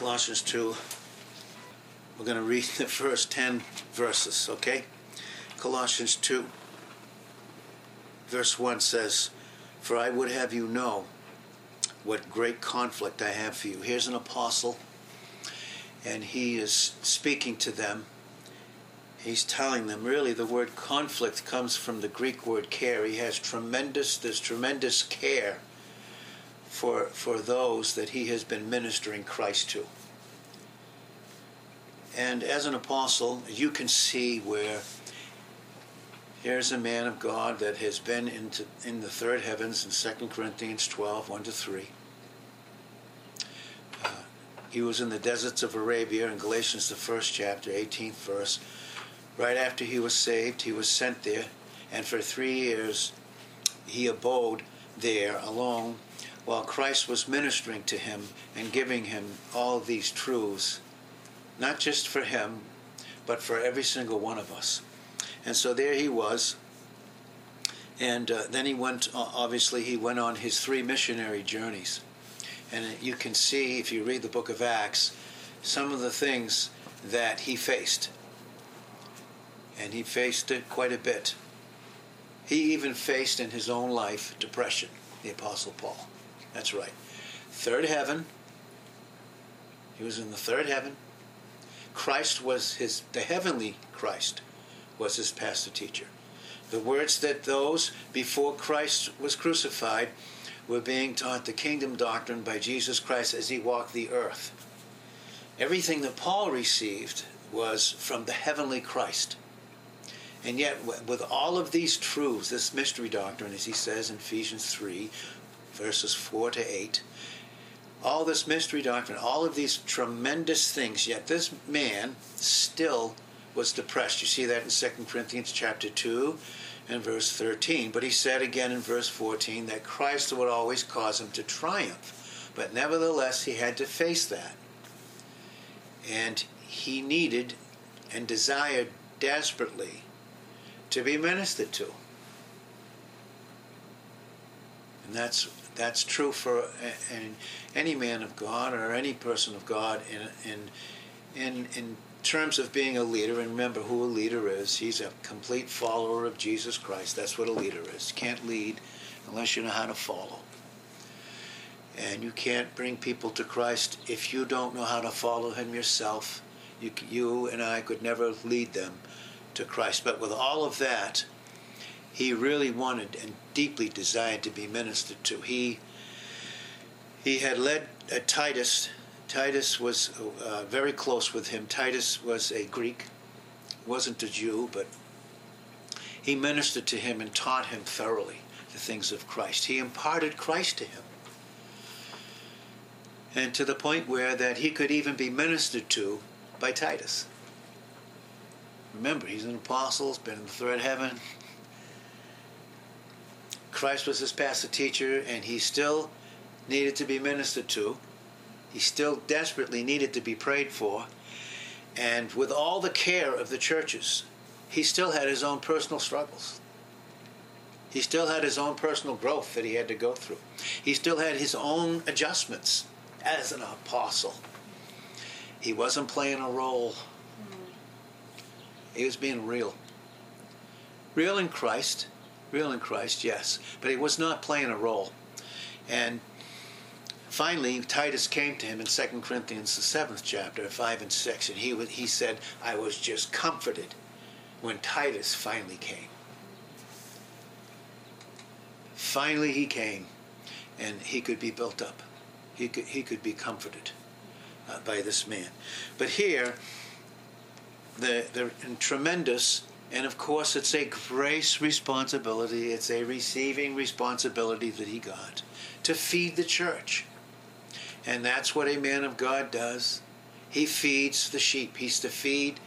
Colossians 2. We're going to read the first 10 verses, okay? Colossians 2, verse 1 says, For I would have you know what great conflict I have for you. Here's an apostle, and he is speaking to them. He's telling them, really, the word conflict comes from the Greek word care. He has tremendous, there's tremendous care for, for those that he has been ministering Christ to. And as an apostle, you can see where here's a man of God that has been into, in the third heavens in 2 Corinthians 12, 1 to 3. Uh, he was in the deserts of Arabia in Galatians, the first chapter, 18th verse. Right after he was saved, he was sent there, and for three years he abode there alone while Christ was ministering to him and giving him all these truths, not just for him, but for every single one of us. And so there he was. And uh, then he went, obviously, he went on his three missionary journeys. And you can see, if you read the book of Acts, some of the things that he faced. And he faced it quite a bit. He even faced in his own life depression, the Apostle Paul. That's right. Third heaven. He was in the third heaven. Christ was his, the heavenly Christ was his pastor teacher. The words that those before Christ was crucified were being taught the kingdom doctrine by Jesus Christ as he walked the earth. Everything that Paul received was from the heavenly Christ. And yet, with all of these truths, this mystery doctrine, as he says in Ephesians 3, verses 4 to 8. All this mystery doctrine, all of these tremendous things, yet this man still was depressed. You see that in 2 Corinthians chapter 2 and verse 13. But he said again in verse 14 that Christ would always cause him to triumph. But nevertheless, he had to face that. And he needed and desired desperately to be ministered to. And that's that's true for any man of God or any person of God in, in, in, in terms of being a leader. And remember who a leader is. He's a complete follower of Jesus Christ. That's what a leader is. Can't lead unless you know how to follow. And you can't bring people to Christ if you don't know how to follow Him yourself. You, you and I could never lead them to Christ. But with all of that, he really wanted and deeply desired to be ministered to. He he had led uh, Titus. Titus was uh, very close with him. Titus was a Greek, wasn't a Jew, but he ministered to him and taught him thoroughly the things of Christ. He imparted Christ to him. And to the point where that he could even be ministered to by Titus. Remember, he's an apostle, he's been in the third heaven, Christ was his pastor teacher, and he still needed to be ministered to. He still desperately needed to be prayed for. And with all the care of the churches, he still had his own personal struggles. He still had his own personal growth that he had to go through. He still had his own adjustments as an apostle. He wasn't playing a role, he was being real. Real in Christ, real in Christ, yes, but he was not playing a role. And finally, Titus came to him in 2 Corinthians, the seventh chapter, 5 and 6, and he, he said, I was just comforted when Titus finally came. Finally, he came, and he could be built up. He could, he could be comforted uh, by this man. But here, the, the tremendous and of course, it's a grace responsibility, it's a receiving responsibility that he got to feed the church. And that's what a man of God does. He feeds the sheep. He's to feed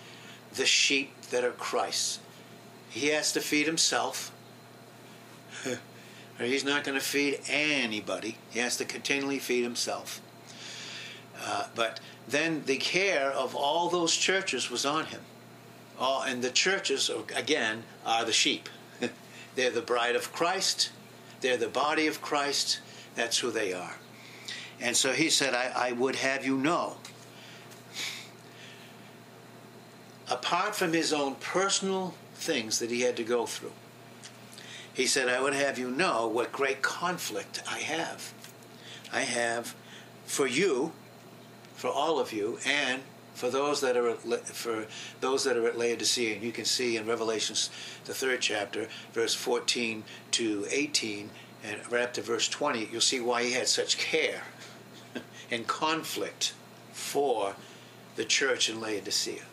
the sheep that are Christ's. He has to feed himself. or he's not going to feed anybody. He has to continually feed himself. Uh, but then the care of all those churches was on him. And the churches, again, are the sheep. They're the bride of Christ. They're the body of Christ. That's who they are. And so he said, I, I would have you know. Apart from his own personal things that he had to go through, he said, I would have you know what great conflict I have. I have for you, for all of you, and for those that are at, for those that are at Laodicea. And you can see in Revelations, the third chapter, verse 14 to 18, and right up to verse 20, you'll see why he had such care and conflict for the church in Laodicea.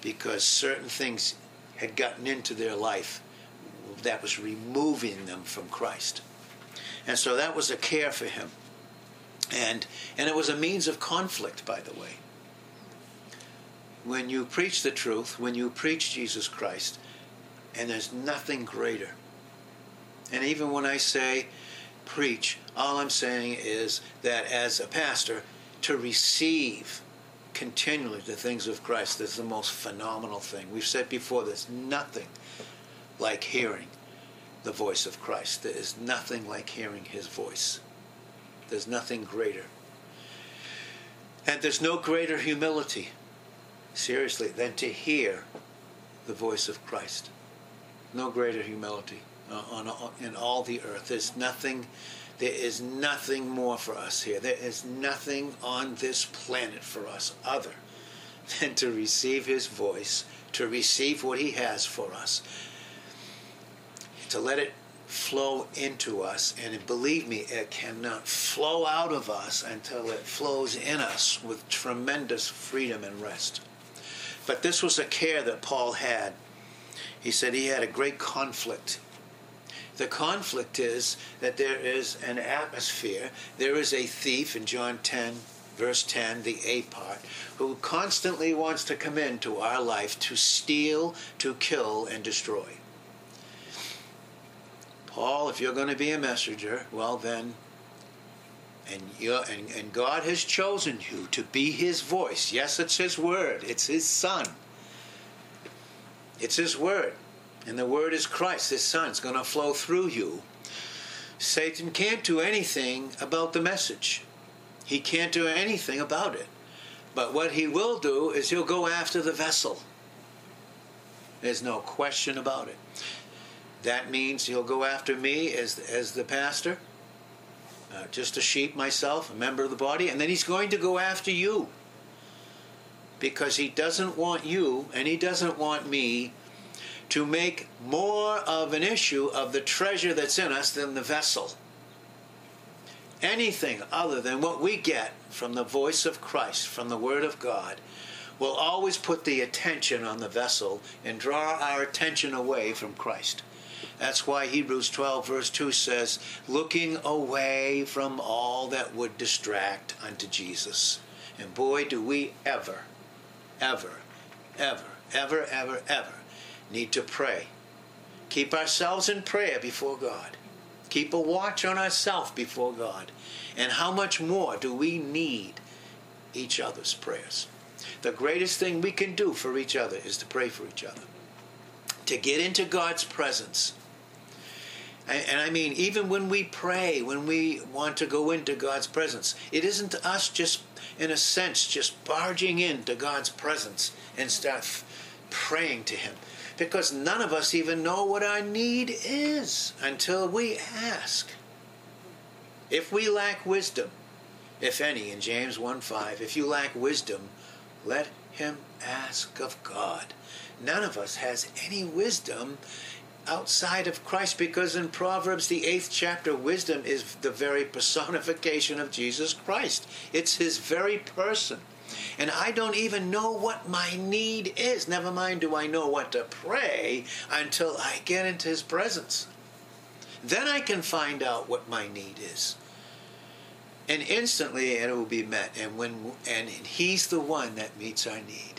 Because certain things had gotten into their life that was removing them from Christ. And so that was a care for him. And, and it was a means of conflict, by the way. When you preach the truth, when you preach Jesus Christ, and there's nothing greater. And even when I say preach, all I'm saying is that as a pastor, to receive continually the things of Christ is the most phenomenal thing. We've said before, there's nothing like hearing the voice of Christ. There is nothing like hearing his voice. There's nothing greater. And there's no greater humility, seriously, than to hear the voice of Christ. No greater humility uh, on, on, in all the earth. There's nothing, there is nothing more for us here. There is nothing on this planet for us other than to receive his voice, to receive what he has for us, to let it flow into us. And believe me, it cannot flow out of us until it flows in us with tremendous freedom and rest. But this was a care that Paul had. He said he had a great conflict. The conflict is that there is an atmosphere, there is a thief in John 10, verse 10, the A part, who constantly wants to come into our life to steal, to kill, and destroy. Paul, if you're going to be a messenger, well then, and, and, and God has chosen you to be His voice. Yes, it's His word. It's His Son. It's His word. And the word is Christ, His Son. It's going to flow through you. Satan can't do anything about the message. He can't do anything about it. But what he will do is he'll go after the vessel. There's no question about it. That means he'll go after me as, as the pastor, uh, just a sheep myself, a member of the body, and then he's going to go after you. Because he doesn't want you and he doesn't want me to make more of an issue of the treasure that's in us than the vessel. Anything other than what we get from the voice of Christ, from the Word of God, will always put the attention on the vessel and draw our attention away from Christ. That's why Hebrews 12, verse 2 says, looking away from all that would distract unto Jesus. And boy, do we ever, ever, ever, ever, ever, ever need to pray. Keep ourselves in prayer before God. Keep a watch on ourselves before God. And how much more do we need each other's prayers? The greatest thing we can do for each other is to pray for each other. To get into God's presence and I mean, even when we pray, when we want to go into God's presence, it isn't us just, in a sense, just barging into God's presence and start praying to Him. Because none of us even know what our need is until we ask. If we lack wisdom, if any, in James 1 5, if you lack wisdom, let him ask of God. None of us has any wisdom outside of Christ because in Proverbs, the eighth chapter, wisdom is the very personification of Jesus Christ. It's his very person. And I don't even know what my need is. Never mind, do I know what to pray until I get into his presence. Then I can find out what my need is. And instantly it will be met. And when and he's the one that meets our need.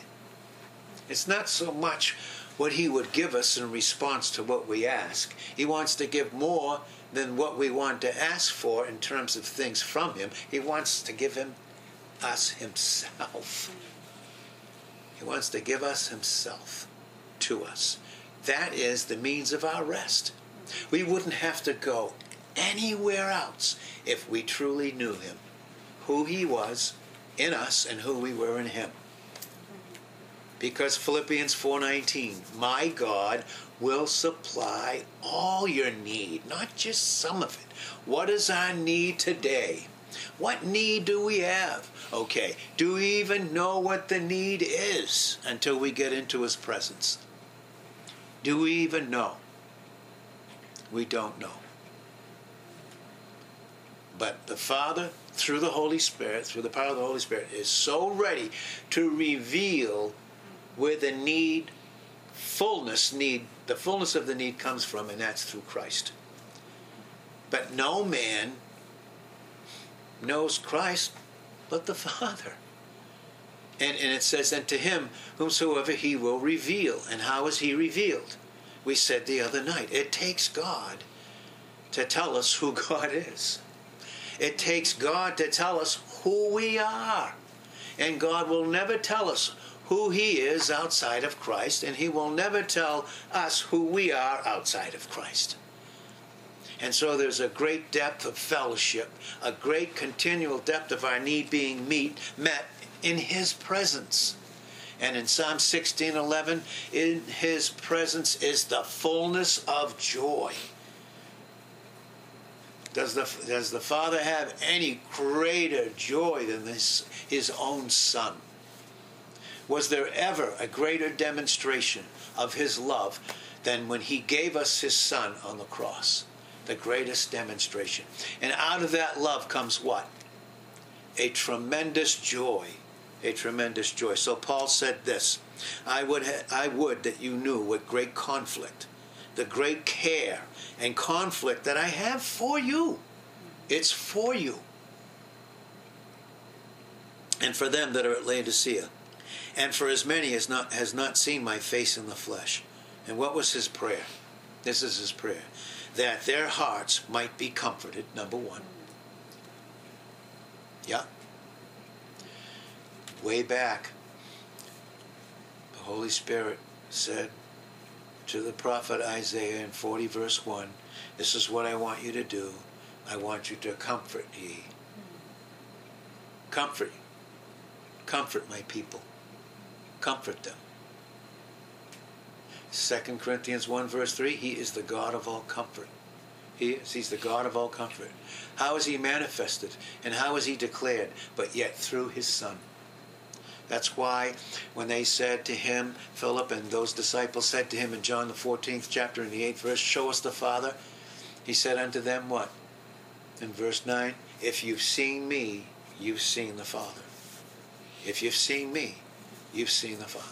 It's not so much what He would give us in response to what we ask. He wants to give more than what we want to ask for in terms of things from Him. He wants to give Him us Himself. He wants to give us Himself to us. That is the means of our rest. We wouldn't have to go anywhere else if we truly knew Him, who He was in us, and who we were in Him Because Philippians 4:19, "My God will supply all your need, not just some of it. What is our need today? What need do we have? Okay, do we even know what the need is until we get into his presence? Do we even know? We don't know. But the Father, through the Holy Spirit, through the power of the Holy Spirit, is so ready to reveal where the need, fullness need, the fullness of the need comes from, and that's through Christ. But no man knows Christ but the Father. And, and it says, and to him whomsoever he will reveal. And how is he revealed? We said the other night, it takes God to tell us who God is. It takes God to tell us who we are. And God will never tell us who He is outside of Christ, and He will never tell us who we are outside of Christ. And so there's a great depth of fellowship, a great continual depth of our need being meet, met in His presence. And in Psalm 16:11, in His presence is the fullness of joy. Does the, does the Father have any greater joy than this, His own Son? Was there ever a greater demonstration of His love than when He gave us His Son on the cross? The greatest demonstration. And out of that love comes what? A tremendous joy. A tremendous joy. So Paul said this I would, ha- I would that you knew what great conflict, the great care and conflict that I have for you. It's for you. And for them that are at Laodicea, and for as many as not has not seen my face in the flesh. And what was his prayer? This is his prayer. That their hearts might be comforted, number one. Yeah. Way back, the Holy Spirit said, to the prophet Isaiah in 40 verse 1, this is what I want you to do. I want you to comfort ye. Comfort. Comfort my people. Comfort them. 2 Corinthians 1 verse 3, he is the God of all comfort. He is, he's the God of all comfort. How is he manifested and how is he declared? But yet through his son. That's why when they said to him, Philip and those disciples said to him in John the 14th chapter in the 8th verse, Show us the Father. He said unto them what? In verse 9, If you've seen me, you've seen the Father. If you've seen me, you've seen the Father.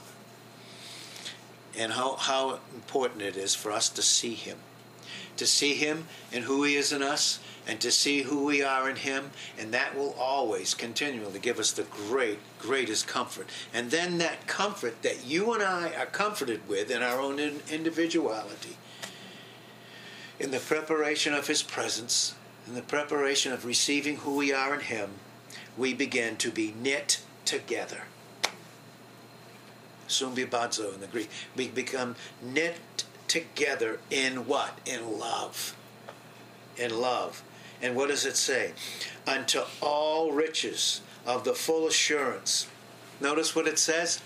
And how, how important it is for us to see him. To see him and who he is in us, and to see who we are in Him, and that will always continually give us the great, greatest comfort. And then that comfort that you and I are comforted with in our own individuality, in the preparation of His presence, in the preparation of receiving who we are in Him, we begin to be knit together. Sumbibazo in the Greek. We become knit together in what? In love. In love. And what does it say? Unto all riches of the full assurance. Notice what it says?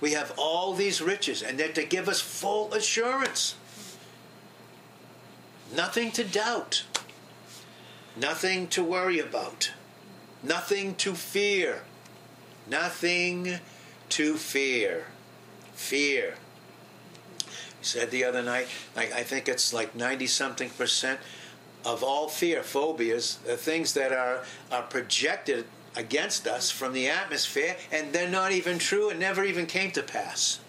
We have all these riches, and they're to give us full assurance. Nothing to doubt, nothing to worry about, nothing to fear, nothing to fear. Fear. We said the other night, I, I think it's like 90 something percent of all fear, phobias, the things that are, are projected against us from the atmosphere, and they're not even true and never even came to pass.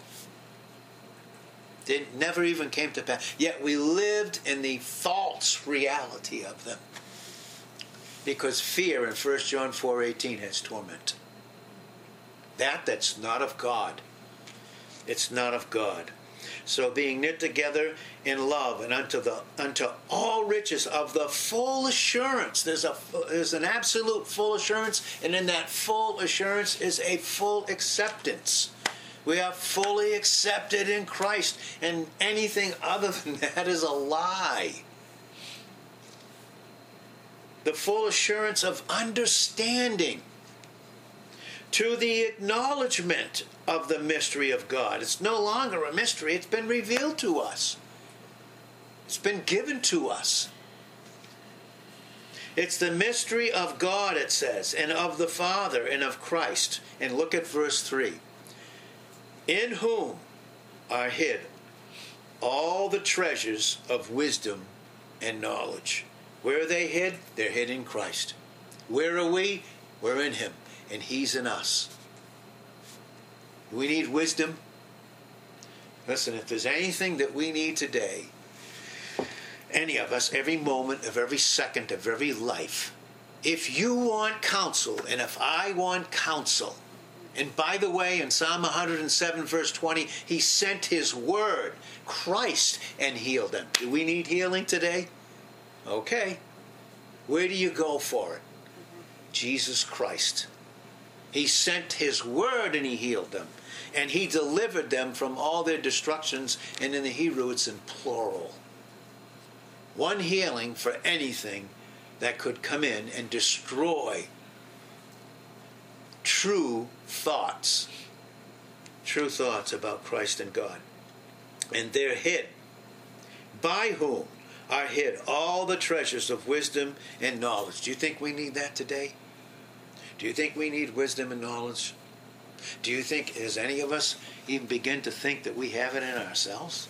They never even came to pass. Yet we lived in the false reality of them. Because fear in 1 John 4.18 has torment. That that's not of God. It's not of God. So being knit together in love and unto the unto all riches of the full assurance. There's a there's an absolute full assurance, and in that full assurance is a full acceptance. We are fully accepted in Christ, and anything other than that is a lie. The full assurance of understanding to the acknowledgement of the mystery of God. It's no longer a mystery, it's been revealed to us, it's been given to us. It's the mystery of God, it says, and of the Father and of Christ. And look at verse 3 In whom are hid all the treasures of wisdom and knowledge. Where are they hid? They're hid in Christ. Where are we? We're in Him, and He's in us. We need wisdom. Listen, if there's anything that we need today, any of us, every moment of every second of every life, if you want counsel and if I want counsel, and by the way, in Psalm 107, verse 20, he sent his word, Christ, and healed them. Do we need healing today? Okay. Where do you go for it? Jesus Christ. He sent his word and he healed them. And he delivered them from all their destructions. And in the Hebrew, it's in plural. One healing for anything that could come in and destroy true thoughts. True thoughts about Christ and God. And they're hid. By whom are hid all the treasures of wisdom and knowledge. Do you think we need that today? Do you think we need wisdom and knowledge? Do you think, does any of us even begin to think that we have it in ourselves?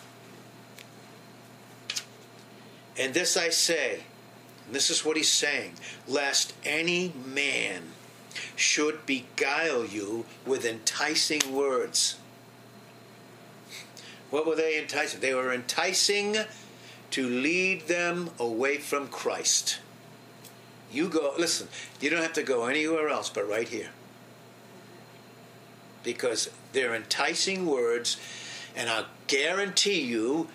And this I say, and this is what he's saying, lest any man should beguile you with enticing words. What were they enticing? They were enticing to lead them away from Christ. You go, listen, you don't have to go anywhere else but right here. Because they're enticing words, and I'll guarantee you,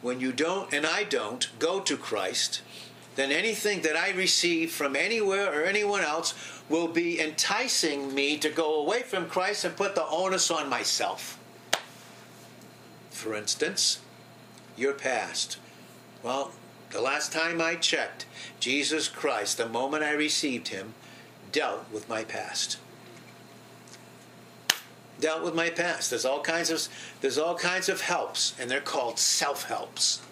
when you don't, and I don't, go to Christ, then anything that I receive from anywhere or anyone else will be enticing me to go away from Christ and put the onus on myself. For instance, your past. Well, the last time I checked, Jesus Christ, the moment I received him, dealt with my past. Dealt with my past. There's all kinds of there's all kinds of helps, and they're called self-helps.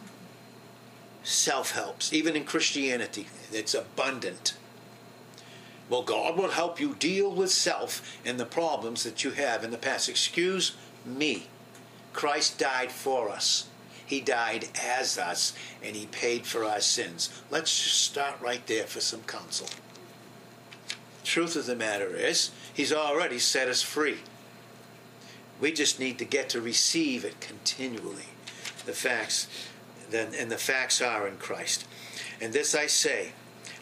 Self-helps. Even in Christianity, it's abundant. Well, God will help you deal with self and the problems that you have in the past. Excuse me. Christ died for us. He died as us, and He paid for our sins. Let's start right there for some counsel. Truth of the matter is, He's already set us free. We just need to get to receive it continually. The facts, then and the facts are in Christ. And this I say,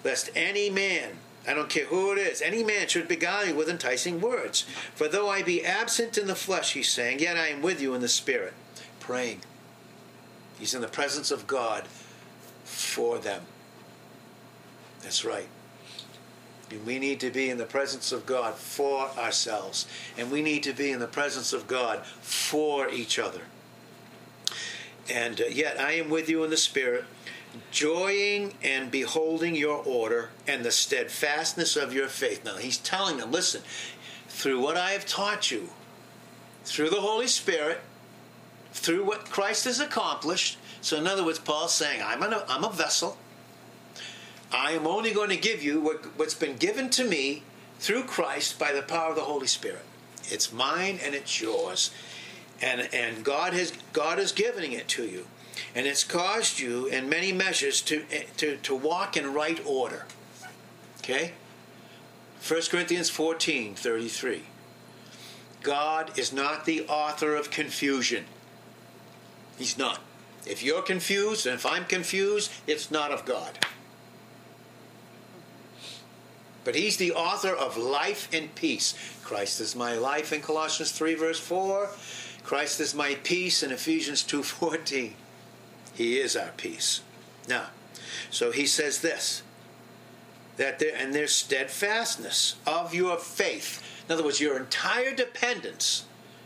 lest any man I don't care who it is. Any man should beguile you with enticing words. For though I be absent in the flesh, he's saying, yet I am with you in the spirit, praying. He's in the presence of God for them. That's right. And we need to be in the presence of God for ourselves. And we need to be in the presence of God for each other. And uh, yet I am with you in the Spirit, joying and beholding your order and the steadfastness of your faith. Now he's telling them, listen, through what I have taught you, through the Holy Spirit, through what Christ has accomplished. So, in other words, Paul's saying, I'm, an, I'm a vessel. I am only going to give you what, what's been given to me through Christ by the power of the Holy Spirit. It's mine and it's yours. And, and God has God is giving it to you. And it's caused you in many measures to, to, to walk in right order. Okay? 1 Corinthians 14 33. God is not the author of confusion. He's not. If you're confused and if I'm confused, it's not of God. But he's the author of life and peace. Christ is my life in Colossians 3 verse 4. Christ is my peace in Ephesians 2:14. He is our peace. Now, so he says this that there and there's steadfastness of your faith. In other words, your entire dependence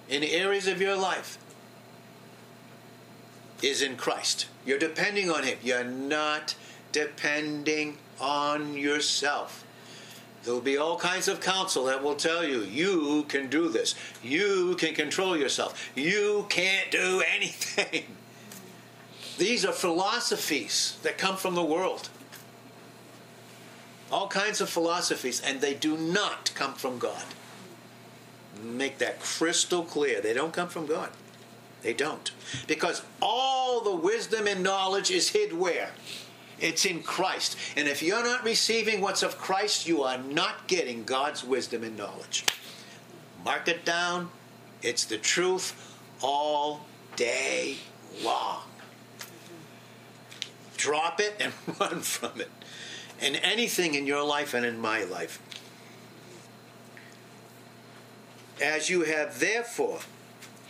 in areas of your life is in Christ. You're depending on Him. You're not depending on yourself. There'll be all kinds of counsel that will tell you, you can do this. You can control yourself. You can't do anything. These are philosophies that come from the world. All kinds of philosophies, and they do not come from God. Make that crystal clear. They don't come from God. They don't. Because all the wisdom and knowledge is hid where? It's in Christ. And if you're not receiving what's of Christ, you are not getting God's wisdom and knowledge. Mark it down. It's the truth all day long. Drop it and run from it. And anything in your life and in my life. As you have therefore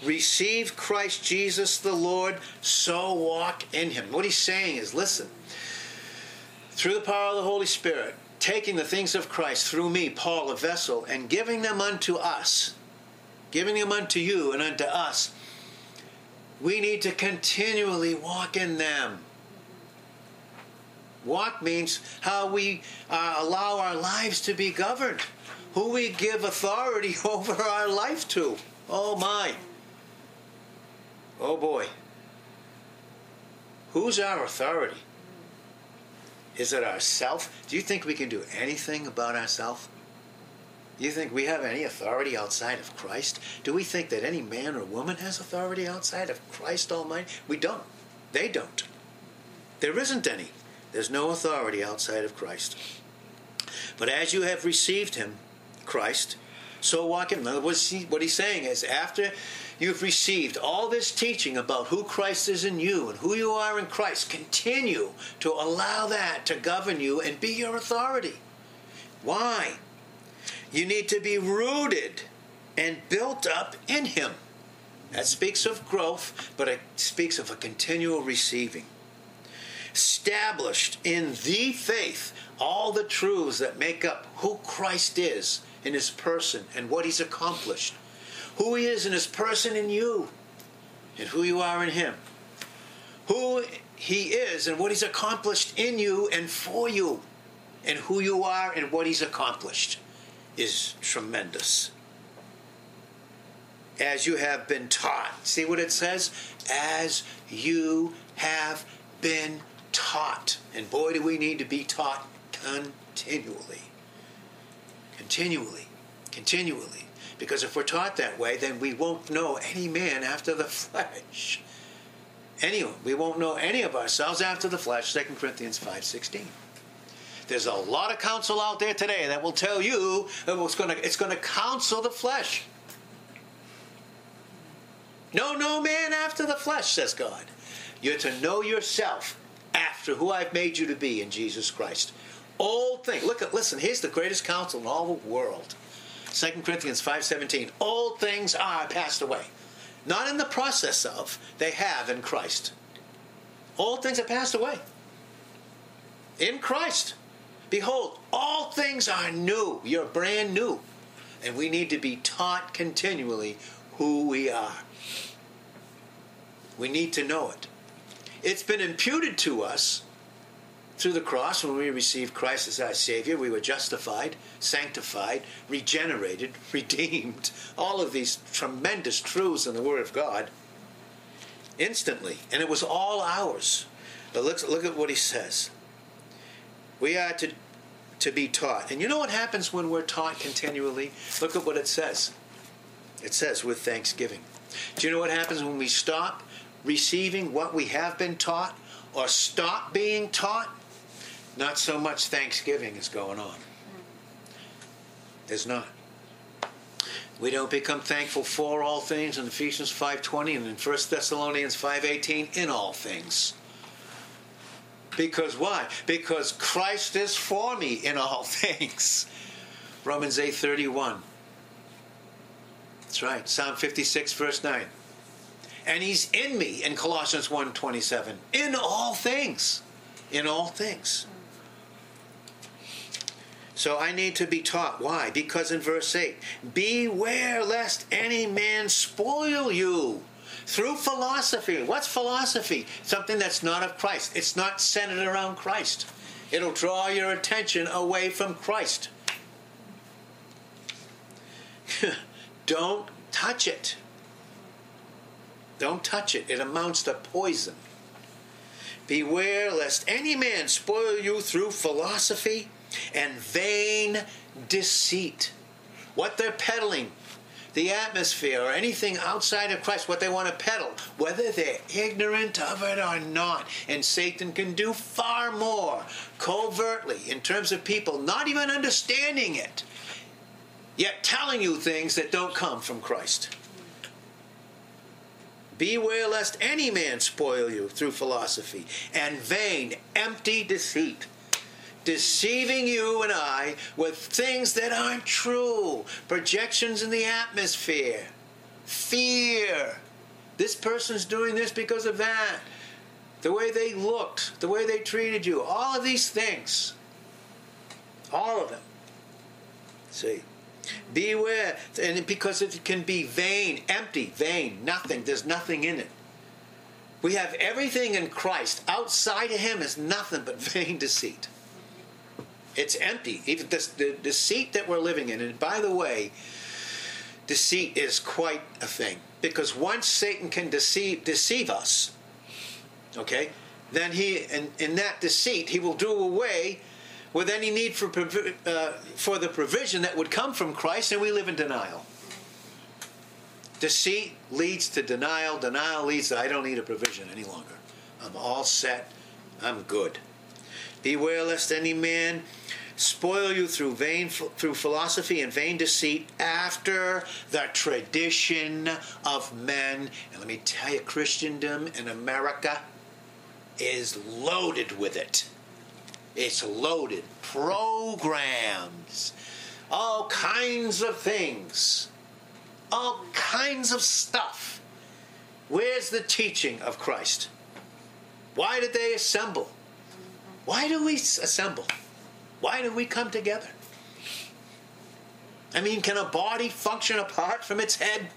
received Christ Jesus the Lord, so walk in him. What he's saying is listen, through the power of the Holy Spirit, taking the things of Christ through me, Paul, a vessel, and giving them unto us, giving them unto you and unto us, we need to continually walk in them. Walk means how we uh, allow our lives to be governed, who we give authority over our life to. Oh my. Oh boy. Who's our authority? Is it ourself? Do you think we can do anything about ourselves? Do you think we have any authority outside of Christ? Do we think that any man or woman has authority outside of Christ Almighty? We don't. They don't. There isn't any. There's no authority outside of Christ. But as you have received Him, Christ, so walk in. In other words, What he's saying is, after you've received all this teaching about who Christ is in you and who you are in Christ, continue to allow that to govern you and be your authority. Why? You need to be rooted and built up in Him. That speaks of growth, but it speaks of a continual receiving. Established in the faith, all the truths that make up who Christ is in His person and what He's accomplished who He is in His person in you, and who you are in Him. Who He is and what He's accomplished in you and for you, and who you are and what He's accomplished is tremendous. As you have been taught. See what it says? As you have been taught. And boy, do we need to be taught continually. Continually. Continually. Because if we're taught that way, then we won't know any man after the flesh. Anyone. We won't know any of ourselves after the flesh. 2 Corinthians 5.16. There's a lot of counsel out there today that will tell you it's going to, it's going to counsel the flesh. No, no man after the flesh, says God. You're to know yourself after who I've made you to be in Jesus Christ. All things. Look at, listen, here's the greatest counsel in all the world. 2 Corinthians 5:17, all things are passed away. Not in the process of, they have in Christ. All things are passed away. In Christ. Behold, all things are new. You're brand new. And we need to be taught continually who we are. We need to know it. It's been imputed to us through the cross, when we received Christ as our Savior, we were justified, sanctified, regenerated, redeemed. All of these tremendous truths in the Word of God instantly. And it was all ours. But look, look at what he says. We are to, to be taught. And you know what happens when we're taught continually? Look at what it says. It says, with thanksgiving. Do you know what happens when we stop receiving what we have been taught or stop being taught? Not so much thanksgiving is going on. There's not. We don't become thankful for all things in Ephesians 5:20 and in 1 Thessalonians 5:18 in all things. Because why? Because Christ is for me in all things. Romans 8:31. That's right. Psalm 56 verse 9. And he's in me in Colossians 1:27. In all things. In all things. So I need to be taught. Why? Because in verse 8, beware lest any man spoil you through philosophy. What's philosophy? Something that's not of Christ. It's not centered around Christ. It'll draw your attention away from Christ. Don't touch it. Don't touch it. It amounts to poison. Beware lest any man spoil you through philosophy and vain deceit. What they're peddling, the atmosphere, or anything outside of Christ, what they want to peddle, whether they're ignorant of it or not. And Satan can do far more covertly in terms of people not even understanding it, yet telling you things that don't come from Christ. Beware lest any man spoil you through philosophy and vain, empty deceit deceiving you and I with things that aren't true, projections in the atmosphere, fear. This person's doing this because of that. The way they looked, the way they treated you, all of these things. All of them. See? Beware, and because it can be vain, empty, vain, nothing. There's nothing in it. We have everything in Christ. Outside of Him is nothing but vain deceit. It's empty. Even this, the deceit that we're living in. And by the way, deceit is quite a thing because once Satan can deceive deceive us, okay, then he in, in that deceit he will do away with any need for uh, for the provision that would come from Christ, and we live in denial. Deceit leads to denial. Denial leads to I don't need a provision any longer. I'm all set. I'm good. Beware lest any man spoil you through vain through philosophy and vain deceit after the tradition of men. And let me tell you, Christendom in America is loaded with it. It's loaded. Programs, all kinds of things, all kinds of stuff. Where's the teaching of Christ? Why did they assemble? Why do we assemble? Why do we come together? I mean, can a body function apart from its head?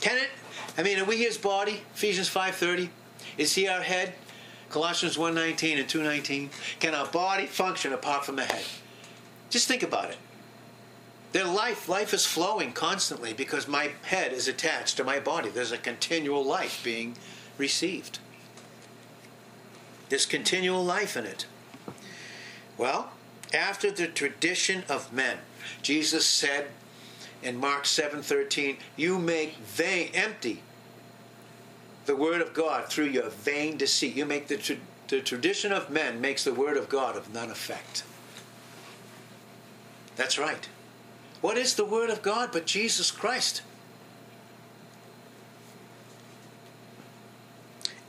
Can it? I mean, are we his body? Ephesians 5.30. Is he our head? Colossians 1.19 and 2.19. Can a body function apart from the head? Just think about it. Their life, life is flowing constantly because my head is attached to my body. There's a continual life being received. There's continual life in it. Well, after the tradition of men, Jesus said in Mark 7:13, "You make vain empty the word of God through your vain deceit. You make the, tra- the tradition of men makes the word of God of none effect." That's right. What is the word of God but Jesus Christ?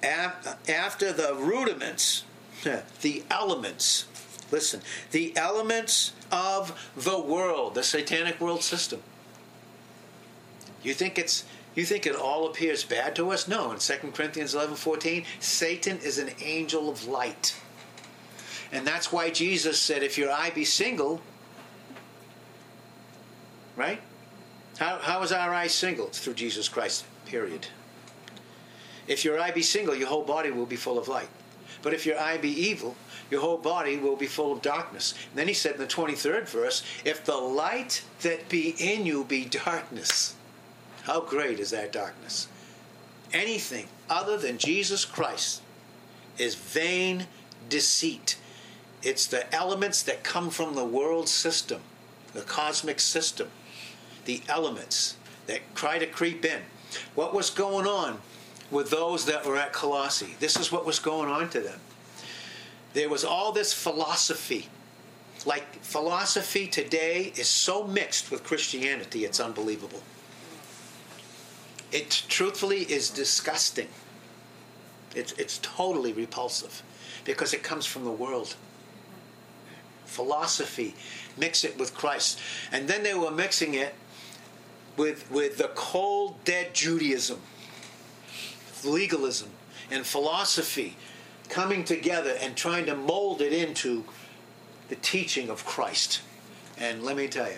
After the rudiments, the elements Listen, the elements of the world, the satanic world system. You think it's you think it all appears bad to us? No. In 2 Corinthians 11 14, Satan is an angel of light. And that's why Jesus said, if your eye be single, right? How, how is our eye single? It's through Jesus Christ, period. If your eye be single, your whole body will be full of light. But if your eye be evil, your whole body will be full of darkness. And then he said in the 23rd verse, if the light that be in you be darkness, how great is that darkness? Anything other than Jesus Christ is vain deceit. It's the elements that come from the world system, the cosmic system, the elements that try to creep in. What was going on with those that were at Colossae? This is what was going on to them there was all this philosophy. Like philosophy today is so mixed with Christianity, it's unbelievable. It truthfully is disgusting. It's, it's totally repulsive because it comes from the world. Philosophy, mix it with Christ. And then they were mixing it with, with the cold, dead Judaism, legalism, and philosophy coming together and trying to mold it into the teaching of Christ. And let me tell you,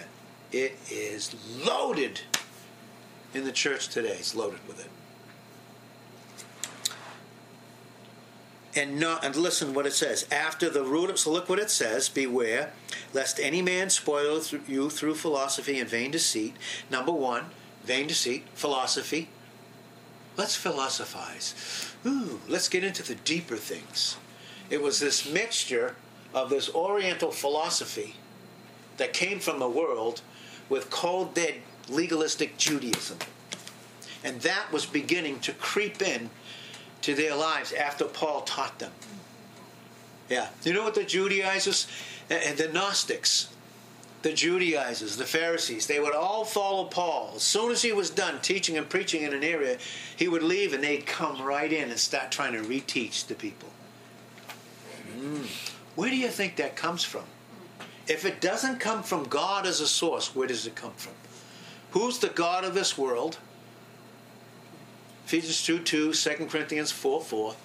it is loaded in the church today. It's loaded with it. and not and listen what it says after the root of so look what it says beware lest any man spoil you through philosophy and vain deceit number one vain deceit philosophy let's philosophize Ooh, let's get into the deeper things it was this mixture of this oriental philosophy that came from the world with cold dead legalistic judaism and that was beginning to creep in to their lives after Paul taught them. Yeah. You know what the Judaizers and the Gnostics, the Judaizers, the Pharisees, they would all follow Paul. As soon as he was done teaching and preaching in an area, he would leave and they'd come right in and start trying to reteach the people. Mm. Where do you think that comes from? If it doesn't come from God as a source, where does it come from? Who's the God of this world? Ephesians 2 2, 2 Corinthians 4 4.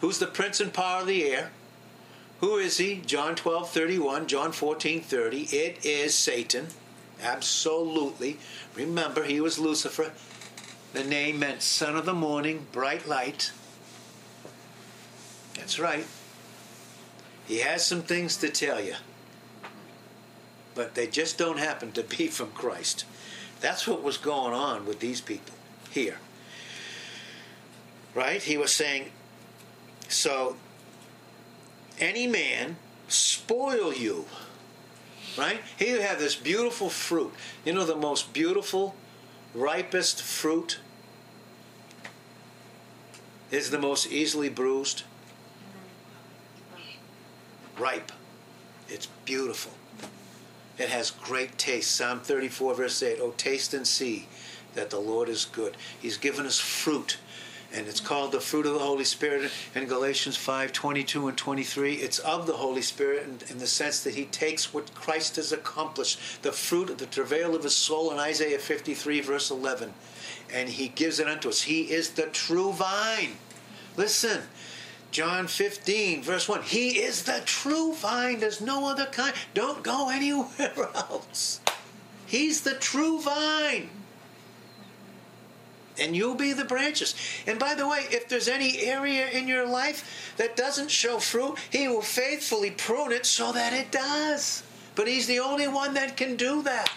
Who's the prince and power of the air? Who is he? John 12 31, John 14 30. It is Satan. Absolutely. Remember, he was Lucifer. The name meant son of the morning, bright light. That's right. He has some things to tell you, but they just don't happen to be from Christ. That's what was going on with these people here right? He was saying, so any man spoil you, right? Here you have this beautiful fruit. You know, the most beautiful, ripest fruit is the most easily bruised. Ripe. It's beautiful. It has great taste. Psalm 34, verse 8. Oh, taste and see that the Lord is good. He's given us fruit and it's called the fruit of the Holy Spirit in Galatians 5 22 and 23. It's of the Holy Spirit in, in, the sense that he takes what Christ has accomplished, the fruit of the travail of his soul in Isaiah 53, verse 11, and he gives it unto us. He is the true vine. Listen, John 15, verse 1. He is the true vine. There's no other kind. Don't go anywhere else. He's the true vine and you'll be the branches. And by the way, if there's any area in your life that doesn't show fruit, He will faithfully prune it so that it does. But He's the only one that can do that.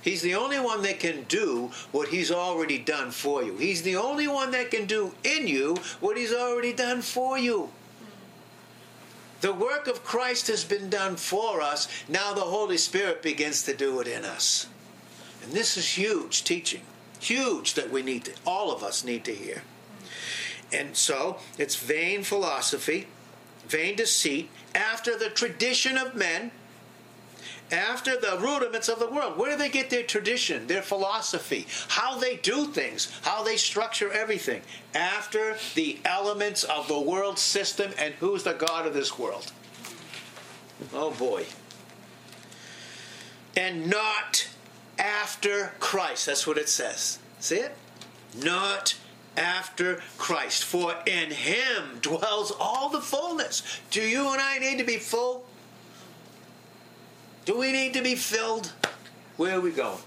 He's the only one that can do what He's already done for you. He's the only one that can do in you what He's already done for you. The work of Christ has been done for us. Now the Holy Spirit begins to do it in us. And this is huge teaching huge that we need to, all of us need to hear. And so it's vain philosophy, vain deceit, after the tradition of men, after the rudiments of the world. Where do they get their tradition, their philosophy, how they do things, how they structure everything? After the elements of the world system, and who's the God of this world? Oh boy. And not after Christ. That's what it says. See it? Not after Christ. For in him dwells all the fullness. Do you and I need to be full? Do we need to be filled? Where are we going?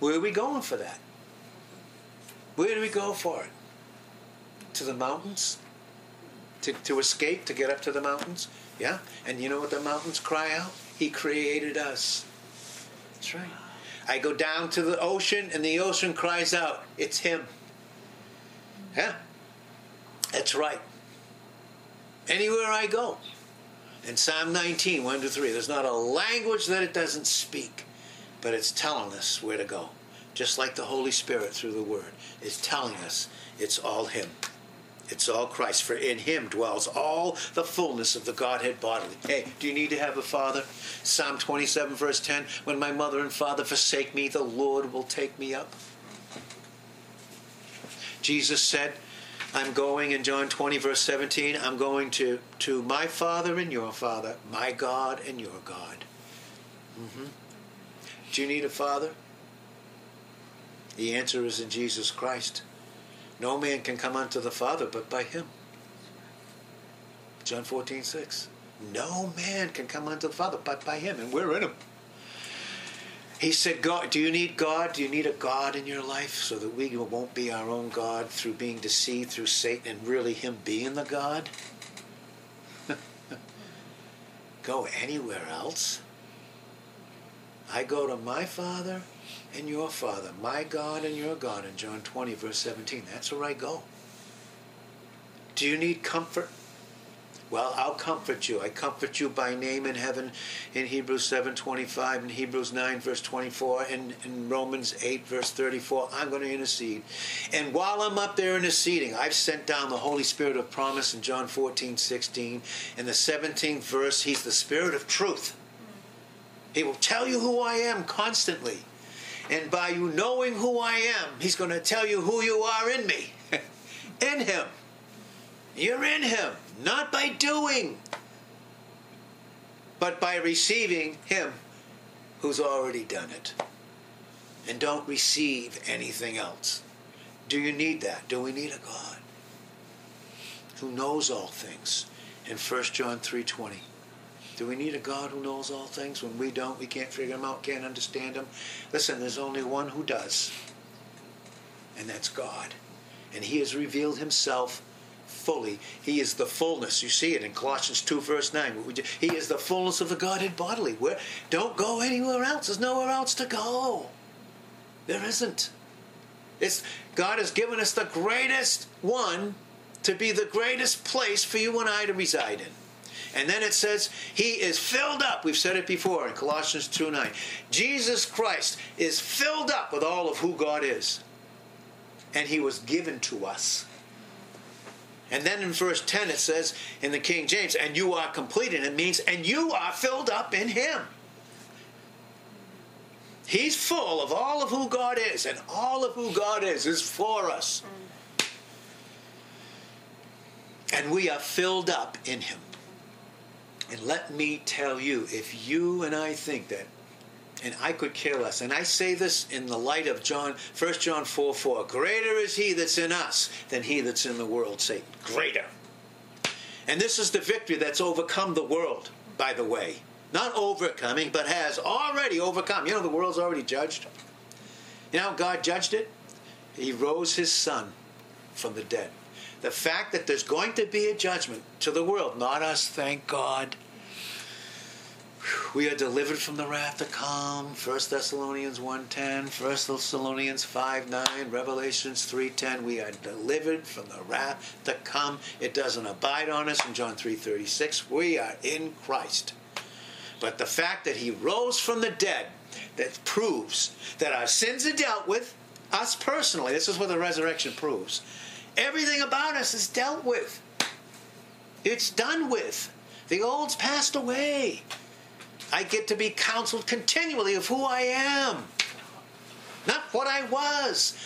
Where are we going for that? Where do we go for it? To the mountains? To, to escape, to get up to the mountains? Yeah? And you know what the mountains cry out? He created us. That's right. I go down to the ocean and the ocean cries out, It's him. Yeah? That's right. Anywhere I go. In Psalm 19, 1 to 3, there's not a language that it doesn't speak, but it's telling us where to go. Just like the Holy Spirit through the Word is telling us it's all Him. It's all Christ, for in him dwells all the fullness of the Godhead bodily. Hey, do you need to have a father? Psalm 27, verse 10 When my mother and father forsake me, the Lord will take me up. Jesus said, I'm going in John 20, verse 17, I'm going to, to my Father and your Father, my God and your God. Mm-hmm. Do you need a father? The answer is in Jesus Christ. No man can come unto the Father but by him. John 14, 6. No man can come unto the Father but by him, and we're in him. He said, God, do you need God? Do you need a God in your life so that we won't be our own God through being deceived through Satan and really Him being the God? go anywhere else? I go to my Father and your Father, my God and your God in John 20, verse 17. That's where I go. Do you need comfort? Well, I'll comfort you. I comfort you by name in heaven in Hebrews 7 25, in Hebrews 9 verse 24 and in Romans 8 verse 34. I'm going to intercede. And while I'm up there interceding, I've sent down the Holy Spirit of promise in John 14, 16. In the 17th verse, he's the spirit of truth. He will tell you who I am constantly. And by you knowing who I am, he's going to tell you who you are in me. in him. You're in him not by doing, but by receiving Him who's already done it. And don't receive anything else. Do you need that? Do we need a God who knows all things? In 1 John 3:20. Do we need a God who knows all things when we don't? We can't figure them out, can't understand them. Listen, there's only one who does. And that's God. And he has revealed himself fully. He is the fullness. You see it in Colossians 2, verse 9. He is the fullness of the Godhead bodily. Where, don't go anywhere else. There's nowhere else to go. There isn't. It's, God has given us the greatest one to be the greatest place for you and I to reside in. And then it says, He is filled up. We've said it before in Colossians 2 9. Jesus Christ is filled up with all of who God is. And He was given to us. And then in verse 10 it says in the King James, and you are complete, and it means, and you are filled up in Him. He's full of all of who God is, and all of who God is is for us. And we are filled up in Him. And let me tell you, if you and I think that and I could care less. And I say this in the light of John, 1 John 4 4. Greater is he that's in us than he that's in the world, Satan. Greater. And this is the victory that's overcome the world, by the way. Not overcoming, but has already overcome. You know, the world's already judged. You know God judged it? He rose his son from the dead. The fact that there's going to be a judgment to the world, not us, thank God. We are delivered from the wrath to come. 1 thessalonians 1.10 1 thessalonians 5.9 revelations 3.10 we are delivered from the wrath to come. It doesn't abide on us in john 3.36 we are in christ. But the fact that he rose from the dead that proves that our sins are dealt with us personally this is what the resurrection proves everything about us is dealt with it's done with the old's passed away I get to be counseled continually of who I am, not what I was.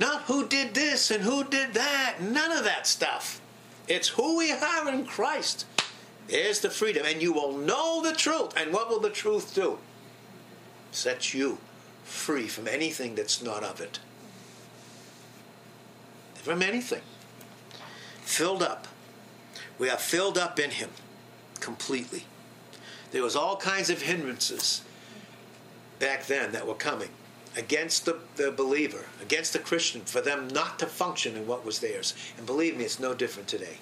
Not who did this and who did that. None of that stuff. It's who we are in Christ. There's the freedom. And you will know the truth. And what will the truth do? Set you free from anything that's not of it. From anything. Filled up. We are filled up in Him completely. There was all kinds of hindrances back then that were coming against the, the believer, against the Christian, for them not to function in what was theirs. And believe me, it's no different today.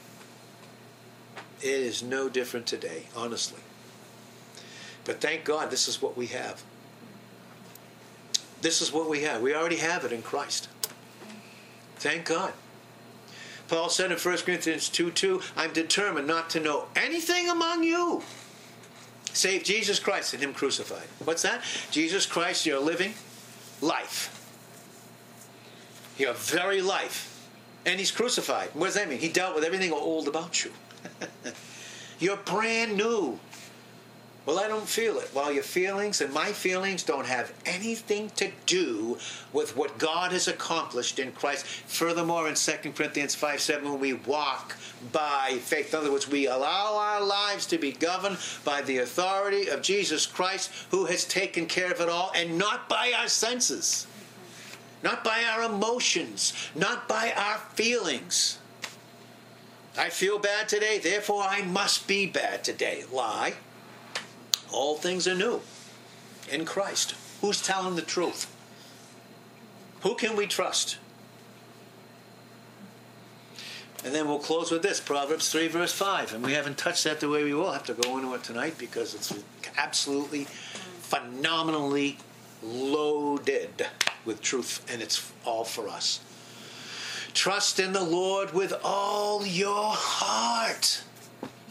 It is no different today, honestly. But thank God this is what we have. This is what we have. We already have it in Christ. Thank God. Paul said in 1 Corinthians 2 2, I'm determined not to know anything among you save Jesus Christ and Him crucified. What's that? Jesus Christ, your living life. Your very life. And He's crucified. What does that mean? He dealt with everything old about you. You're brand new. Well, I don't feel it. Well, your feelings and my feelings don't have anything to do with what God has accomplished in Christ. Furthermore, in 2 Corinthians 5 7, when we walk by faith, in other words, we allow our lives to be governed by the authority of Jesus Christ, who has taken care of it all, and not by our senses, not by our emotions, not by our feelings. I feel bad today, therefore I must be bad today. Lie. All things are new. in Christ. Who's telling the truth? Who can we trust? And then we'll close with this Proverbs 3, verse 5. And we haven't touched that the way we will have to go into it tonight because it's absolutely phenomenally loaded with truth, and it's all for us. Trust in the Lord with all your heart.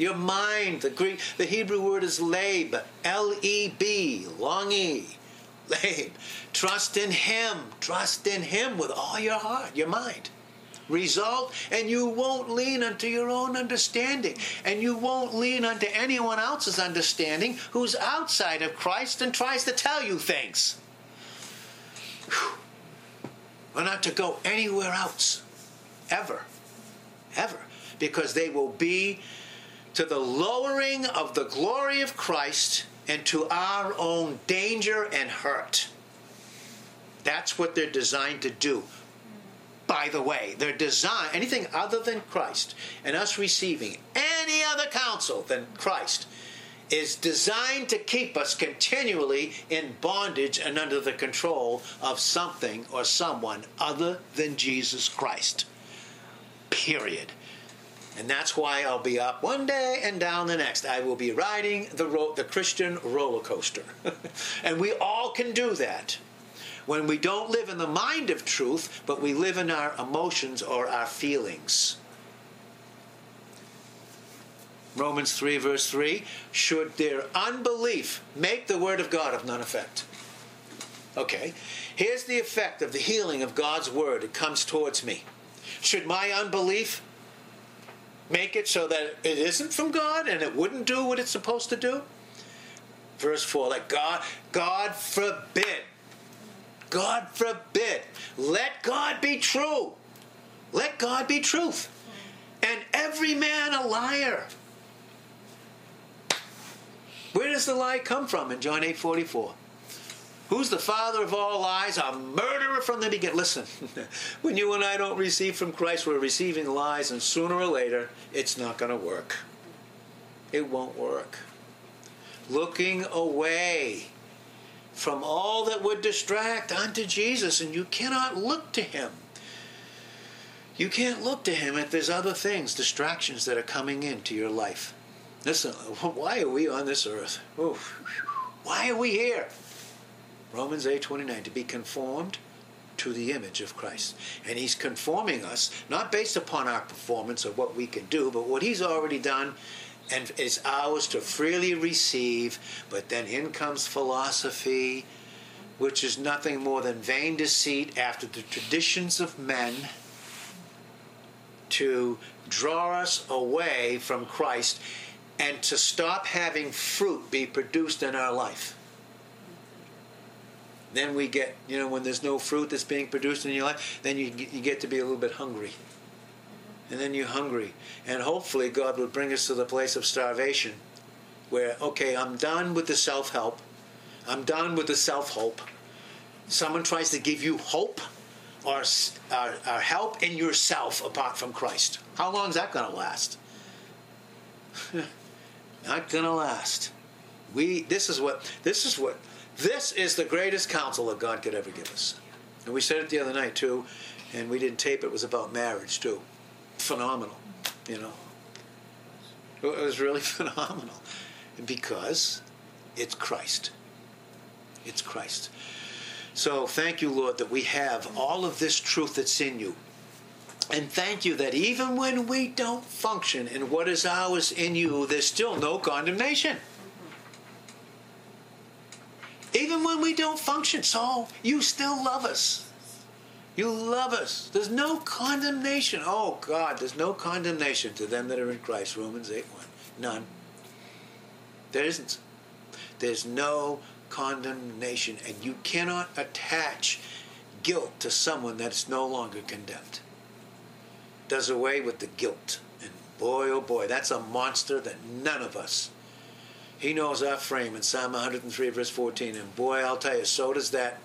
Your mind, the Greek, the Hebrew word is leb, L E B, long E, leb. Trust in Him. Trust in Him with all your heart, your mind result, and you won't lean unto your own understanding, and you won't lean unto anyone else's understanding who's outside of Christ and tries to tell you things. Whew. We're not to go anywhere else, ever, ever, because they will be to the lowering of the glory of Christ and to our own danger and hurt. That's what they're designed to do by the way. Their design, anything other than Christ, and us receiving any other counsel than Christ, is designed to keep us continually in bondage and under the control of something or someone other than Jesus Christ. Period. And that's why I'll be up one day and down the next. I will be riding the ro- the Christian roller coaster. and we all can do that when we don't live in the mind of truth, but we live in our emotions or our feelings. Romans 3, verse 3 should their unbelief make the word of God of none effect? Okay, here's the effect of the healing of God's word. It comes towards me. Should my unbelief make it so that it isn't from God and it wouldn't do what it's supposed to do? Verse 4, like God, God forbid God forbid. Let God be true. Let God be truth. And every man a liar. Where does the lie come from in John 8 44? Who's the father of all lies? A murderer from the beginning. Listen, when you and I don't receive from Christ, we're receiving lies, and sooner or later, it's not going to work. It won't work. Looking away from all that would distract unto Jesus, and you cannot look to him. You can't look to him if there's other things, distractions that are coming into your life. Listen, why are we on this earth? Why are we here? Romans 8:29 to be conformed to the image of Christ. And he's conforming us not based upon our performance or what we can do, but what he's already done and is ours to freely receive. But then in comes philosophy, which is nothing more than vain deceit after the traditions of men to draw us away from Christ and to stop having fruit be produced in our life. Then we get, you know, when there's no fruit that's being produced in your life, then you, you get to be a little bit hungry and then you're hungry. And hopefully, God will bring us to the place of starvation where, okay, I'm done with the self help, I'm done with the self hope. Someone tries to give you hope or, or, or help in yourself apart from Christ. How long is that going to last? Not going to last. We, this is what, this is what, this is the greatest counsel that God could ever give us. And we said it the other night too, and we didn't tape it, it was about marriage too phenomenal, you know. It was really phenomenal because it's Christ. It's Christ. So thank you, Lord, that we have all of this truth that's in you. And thank you that even when we don't function in what is ours in you, there's still no condemnation. Even when we don't function, Saul, you still love us. You love us. There's no condemnation. Oh, God, there's no condemnation to them that are in Christ. Romans 8 1. None. There isn't. There's no condemnation, and you cannot attach guilt to someone that's no longer condemned. Does away with the guilt. And boy, oh boy, that's a monster that none of us. He knows our frame in Psalm 103, verse 14. And boy, I'll tell you, so does that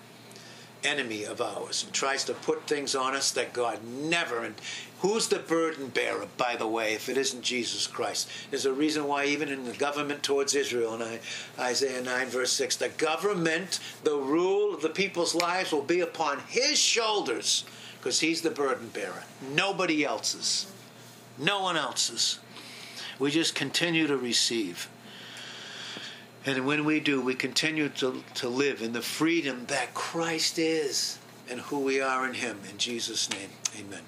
enemy of ours and tries to put things on us that God never. And who's the burden bearer, by the way, if it isn't Jesus Christ? There's a reason why, even in the government towards Israel, in Isaiah 9, verse 6, the government, the rule of the people's lives will be upon his shoulders because he's the burden bearer. Nobody else's. No one else's. We just continue to receive. And when we do, we continue to, to live in the freedom that Christ is and who we are in Him. In Jesus' name, amen.